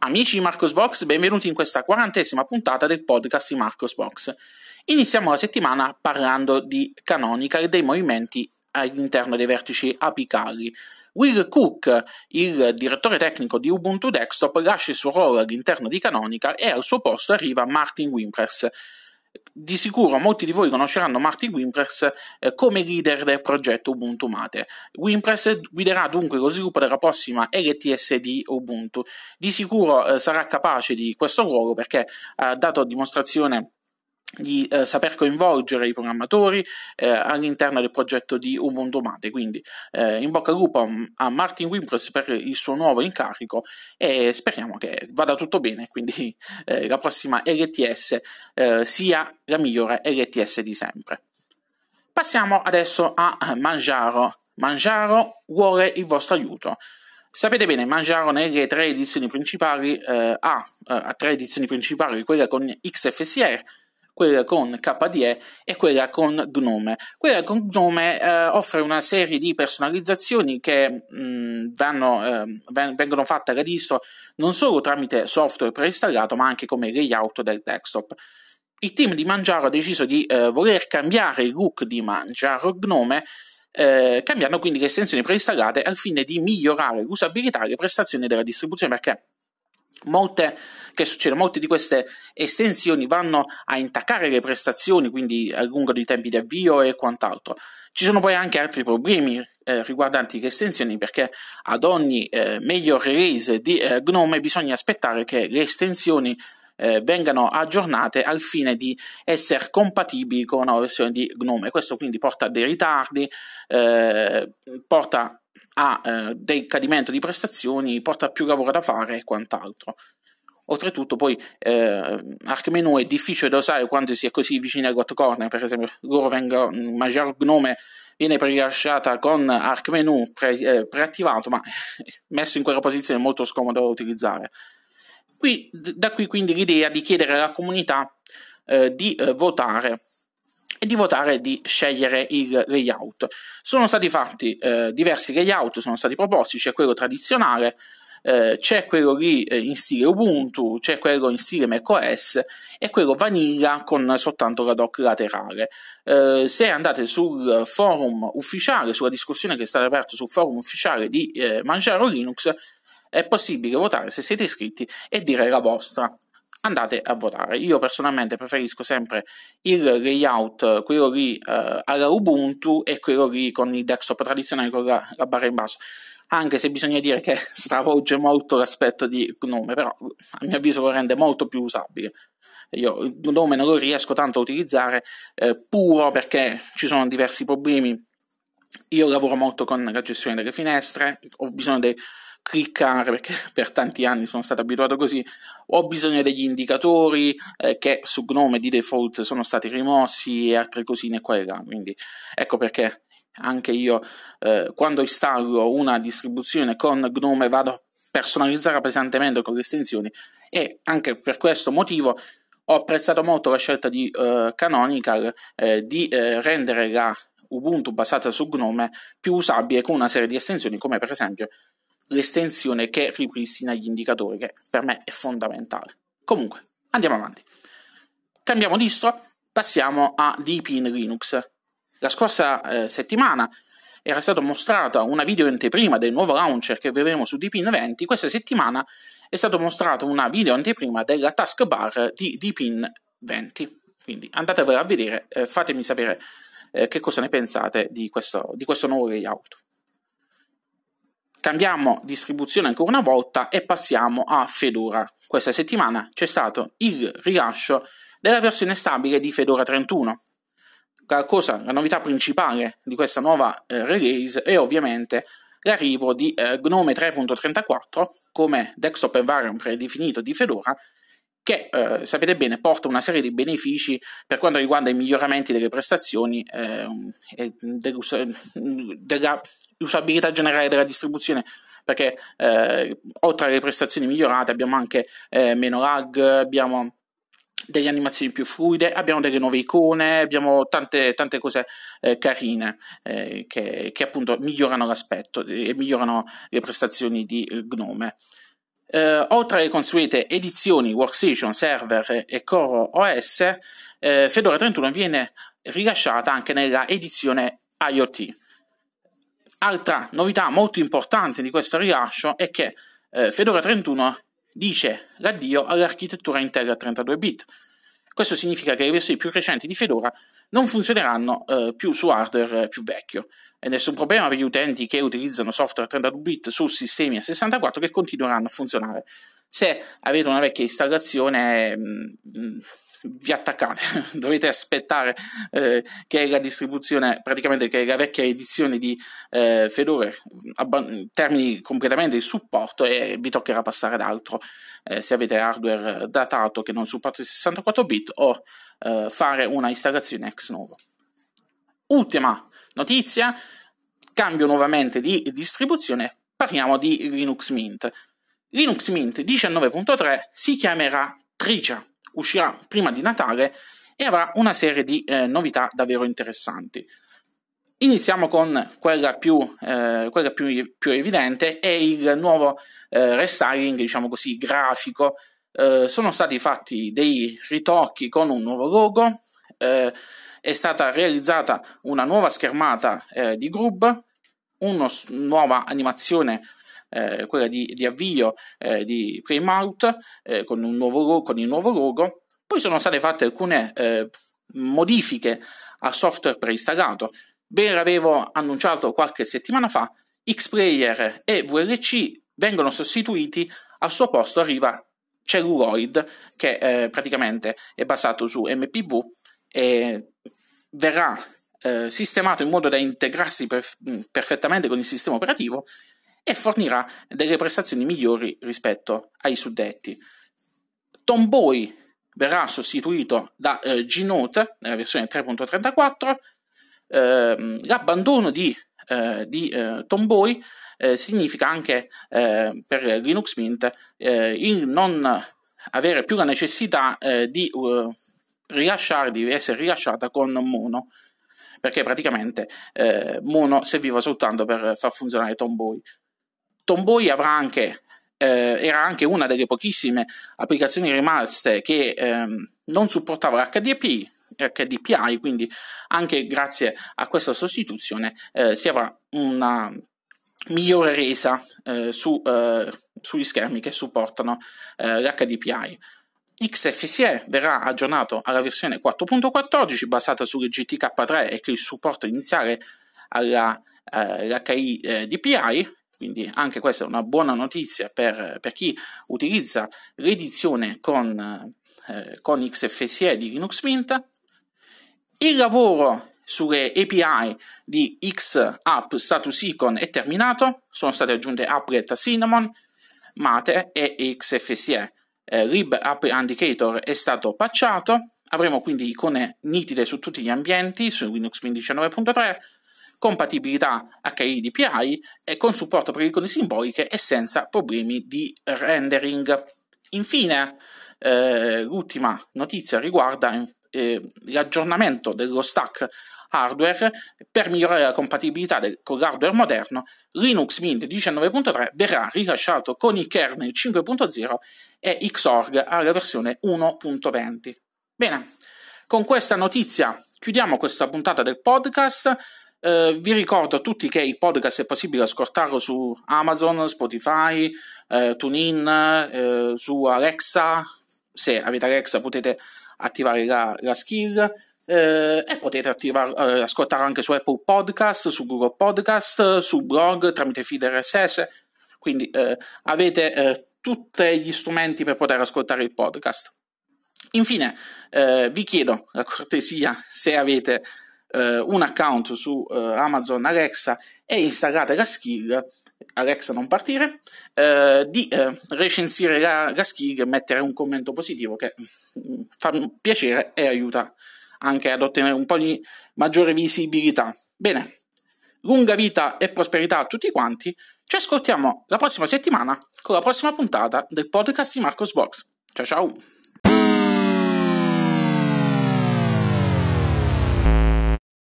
Amici di Marcosbox, benvenuti in questa quarantesima puntata del podcast di Marcosbox. Iniziamo la settimana parlando di Canonical e dei movimenti all'interno dei vertici apicali. Will Cook, il direttore tecnico di Ubuntu Desktop, lascia il suo ruolo all'interno di Canonical e al suo posto arriva Martin Wimpress, di sicuro molti di voi conosceranno Martin Wimpress eh, come leader del progetto Ubuntu Mate. Wimpress guiderà dunque lo sviluppo della prossima LTS di Ubuntu. Di sicuro eh, sarà capace di questo ruolo perché ha dato dimostrazione di eh, saper coinvolgere i programmatori eh, all'interno del progetto di Ubuntu Mate. Quindi eh, in bocca al lupo a Martin Wimpress per il suo nuovo incarico e speriamo che vada tutto bene, quindi eh, la prossima LTS eh, sia la migliore LTS di sempre. Passiamo adesso a Mangiaro. Mangiaro vuole il vostro aiuto. Sapete bene, Mangiaro nelle tre edizioni principali eh, ha, ha tre edizioni principali, quella con XFCR, quella con KDE e quella con Gnome. Quella con Gnome eh, offre una serie di personalizzazioni che mh, mm, vanno, eh, vengono fatte alla distro non solo tramite software preinstallato ma anche come layout del desktop. Il team di Mangiaro ha deciso di eh, voler cambiare il look di Mangiaro Gnome eh, cambiando quindi le estensioni preinstallate al fine di migliorare l'usabilità e le prestazioni della distribuzione perché Molte, che succede? Molte di queste estensioni vanno a intaccare le prestazioni, quindi allungano i tempi di avvio e quant'altro. Ci sono poi anche altri problemi eh, riguardanti le estensioni perché ad ogni eh, meglio release di eh, Gnome bisogna aspettare che le estensioni eh, vengano aggiornate al fine di essere compatibili con una versione di Gnome. Questo quindi porta a dei ritardi, eh, porta ha eh, decadimento di prestazioni, porta più lavoro da fare e quant'altro. Oltretutto, poi eh, ArcMenu è difficile da usare quando si è così vicini al got corner, per esempio, loro vengono, Major Gnome viene rilasciata con ArcMenu pre, eh, preattivato, ma messo in quella posizione è molto scomodo da utilizzare. Qui, da qui quindi l'idea di chiedere alla comunità eh, di eh, votare e di votare e di scegliere il layout. Sono stati fatti eh, diversi layout, sono stati proposti, c'è quello tradizionale, eh, c'è quello lì eh, in stile Ubuntu, c'è quello in stile macOS e quello vanilla con soltanto la dock laterale. Eh, se andate sul forum ufficiale, sulla discussione che è stata aperta sul forum ufficiale di eh, Mangiaro Linux, è possibile votare se siete iscritti e dire la vostra andate a votare. Io personalmente preferisco sempre il layout, quello lì eh, alla Ubuntu e quello lì con il desktop tradizionale con la, la barra in basso. Anche se bisogna dire che stravolge molto l'aspetto di Gnome, però a mio avviso lo rende molto più usabile. Io il Gnome non lo riesco tanto a utilizzare eh, puro perché ci sono diversi problemi. Io lavoro molto con la gestione delle finestre, ho bisogno dei cliccare perché per tanti anni sono stato abituato così. Ho bisogno degli indicatori eh, che su Gnome di default sono stati rimossi e altre cosine qua e là. Quindi ecco perché anche io eh, quando installo una distribuzione con Gnome vado a personalizzare pesantemente con le estensioni e anche per questo motivo ho apprezzato molto la scelta di uh, Canonical eh, di eh, rendere la Ubuntu basata su Gnome più usabile con una serie di estensioni come per esempio l'estensione che ripristina gli indicatori, che per me è fondamentale. Comunque, andiamo avanti. Cambiamo distro, passiamo a Deepin Linux. La scorsa eh, settimana era stata mostrata una video anteprima del nuovo launcher che vedremo su Deepin 20. Questa settimana è stata mostrata una video anteprima della taskbar di Deepin 20. Quindi andatevela a vedere, eh, fatemi sapere eh, che cosa ne pensate di questo, di questo nuovo layout. Cambiamo distribuzione ancora una volta e passiamo a Fedora. Questa settimana c'è stato il rilascio della versione stabile di Fedora 31. La, cosa, la novità principale di questa nuova eh, release è ovviamente l'arrivo di eh, Gnome 3.34 come desktop environment predefinito di Fedora che eh, sapete bene porta una serie di benefici per quanto riguarda i miglioramenti delle prestazioni eh, e dell'usabilità generale della distribuzione perché eh, oltre alle prestazioni migliorate abbiamo anche eh, meno lag, abbiamo delle animazioni più fluide, abbiamo delle nuove icone, abbiamo tante, tante cose eh, carine eh, che, che, appunto migliorano l'aspetto e migliorano le prestazioni di Gnome. Eh, oltre alle consuete edizioni Workstation, Server e Core OS, eh, Fedora 31 viene rilasciata anche nella edizione IoT. Altra novità molto importante di questo rilascio è che eh, Fedora 31 dice l'addio all'architettura Intel a 32 bit. Questo significa che le versioni più recenti di Fedora non funzioneranno eh, più su hardware più vecchio e nessun problema per gli utenti che utilizzano software 32 bit su sistemi a 64 che continueranno a funzionare. Se avete una vecchia installazione, mh, mm, vi attaccate, dovete aspettare eh, che la distribuzione, praticamente che la vecchia edizione di eh, Fedora abban- termini completamente il supporto e vi toccherà passare ad altro eh, se avete hardware datato che non supporta i 64 bit o eh, fare una installazione ex novo. Ultima notizia, cambio nuovamente di distribuzione, parliamo di Linux Mint. Linux Mint 19.3 si chiamerà Tricia uscirà prima di Natale e avrà una serie di eh, novità davvero interessanti. Iniziamo con quella più, eh, quella più, più evidente, è il nuovo eh, restyling, diciamo così, grafico. Eh, sono stati fatti dei ritocchi con un nuovo logo, eh, è stata realizzata una nuova schermata eh, di Grub, una nuova animazione eh, quella di, di avvio eh, di Playmouth eh, con, un nuovo, con il nuovo logo. Poi sono state fatte alcune eh, modifiche al software preinstallato. Ve l'avevo annunciato qualche settimana fa, Xplayer e VLC vengono sostituiti, al suo posto arriva Celluloid, che eh, praticamente è basato su MPV e verrà eh, sistemato in modo da integrarsi per, perfettamente con il sistema operativo e fornirà delle prestazioni migliori rispetto ai suddetti. Tomboy verrà sostituito da eh, Gnote nella versione 3.34. Eh, l'abbandono di, eh, di eh, Tomboy eh, significa anche eh, per Linux Mint il non avere più la necessità di rilasciare, di essere rilasciata con Mono perché praticamente Mono serviva soltanto per far funzionare Tomboy. Tomboy avrà anche, eh, era anche una delle pochissime applicazioni rimaste che ehm, non supportava l'HDPI, HDPI, quindi anche grazie a questa sostituzione eh, si avrà una migliore resa eh, su, eh, sugli schermi che supportano eh, l'HDPI. XFCE verrà aggiornato alla versione 4.14 basata sulle GTK3 e che il supporto iniziale all'HI eh, DPI quindi anche questa è una buona notizia per, per chi utilizza l'edizione con, eh, con XFCE di Linux Mint. Il lavoro sulle API di XApp Status Icon è terminato, sono state aggiunte Applet Cinnamon, Mate e XFCE. Eh, Lib App Indicator è stato patchato, avremo quindi icone nitide su tutti gli ambienti, su Linux Mint 19.3, compatibilità HIDPI e con supporto per icone simboliche e senza problemi di rendering. Infine, eh, l'ultima notizia riguarda eh, l'aggiornamento dello stack hardware per migliorare la compatibilità del, con l'hardware moderno. Linux Mint 19.3 verrà rilasciato con il kernel 5.0 e Xorg alla versione 1.20. Bene, con questa notizia chiudiamo questa puntata del podcast. Uh, vi ricordo a tutti che il podcast è possibile ascoltarlo su Amazon, Spotify, uh, TuneIn, uh, su Alexa. Se avete Alexa potete attivare la, la skill e potete attivar, ascoltare anche su Apple Podcast, su Google Podcast, su blog tramite feed RSS. Quindi avete tutti gli strumenti per poter ascoltare il podcast. Infine, vi chiedo la cortesia se avete eh, un account su eh, Amazon Alexa e installate la skill Alexa non partire, eh, di eh, recensire la, la, skill e mettere un commento positivo che mm, fa piacere e aiuta anche ad ottenere un po' di maggiore visibilità. Bene, lunga vita e prosperità a tutti quanti. Ci ascoltiamo la prossima settimana con la prossima puntata del podcast di Marcos Box. Ciao ciao!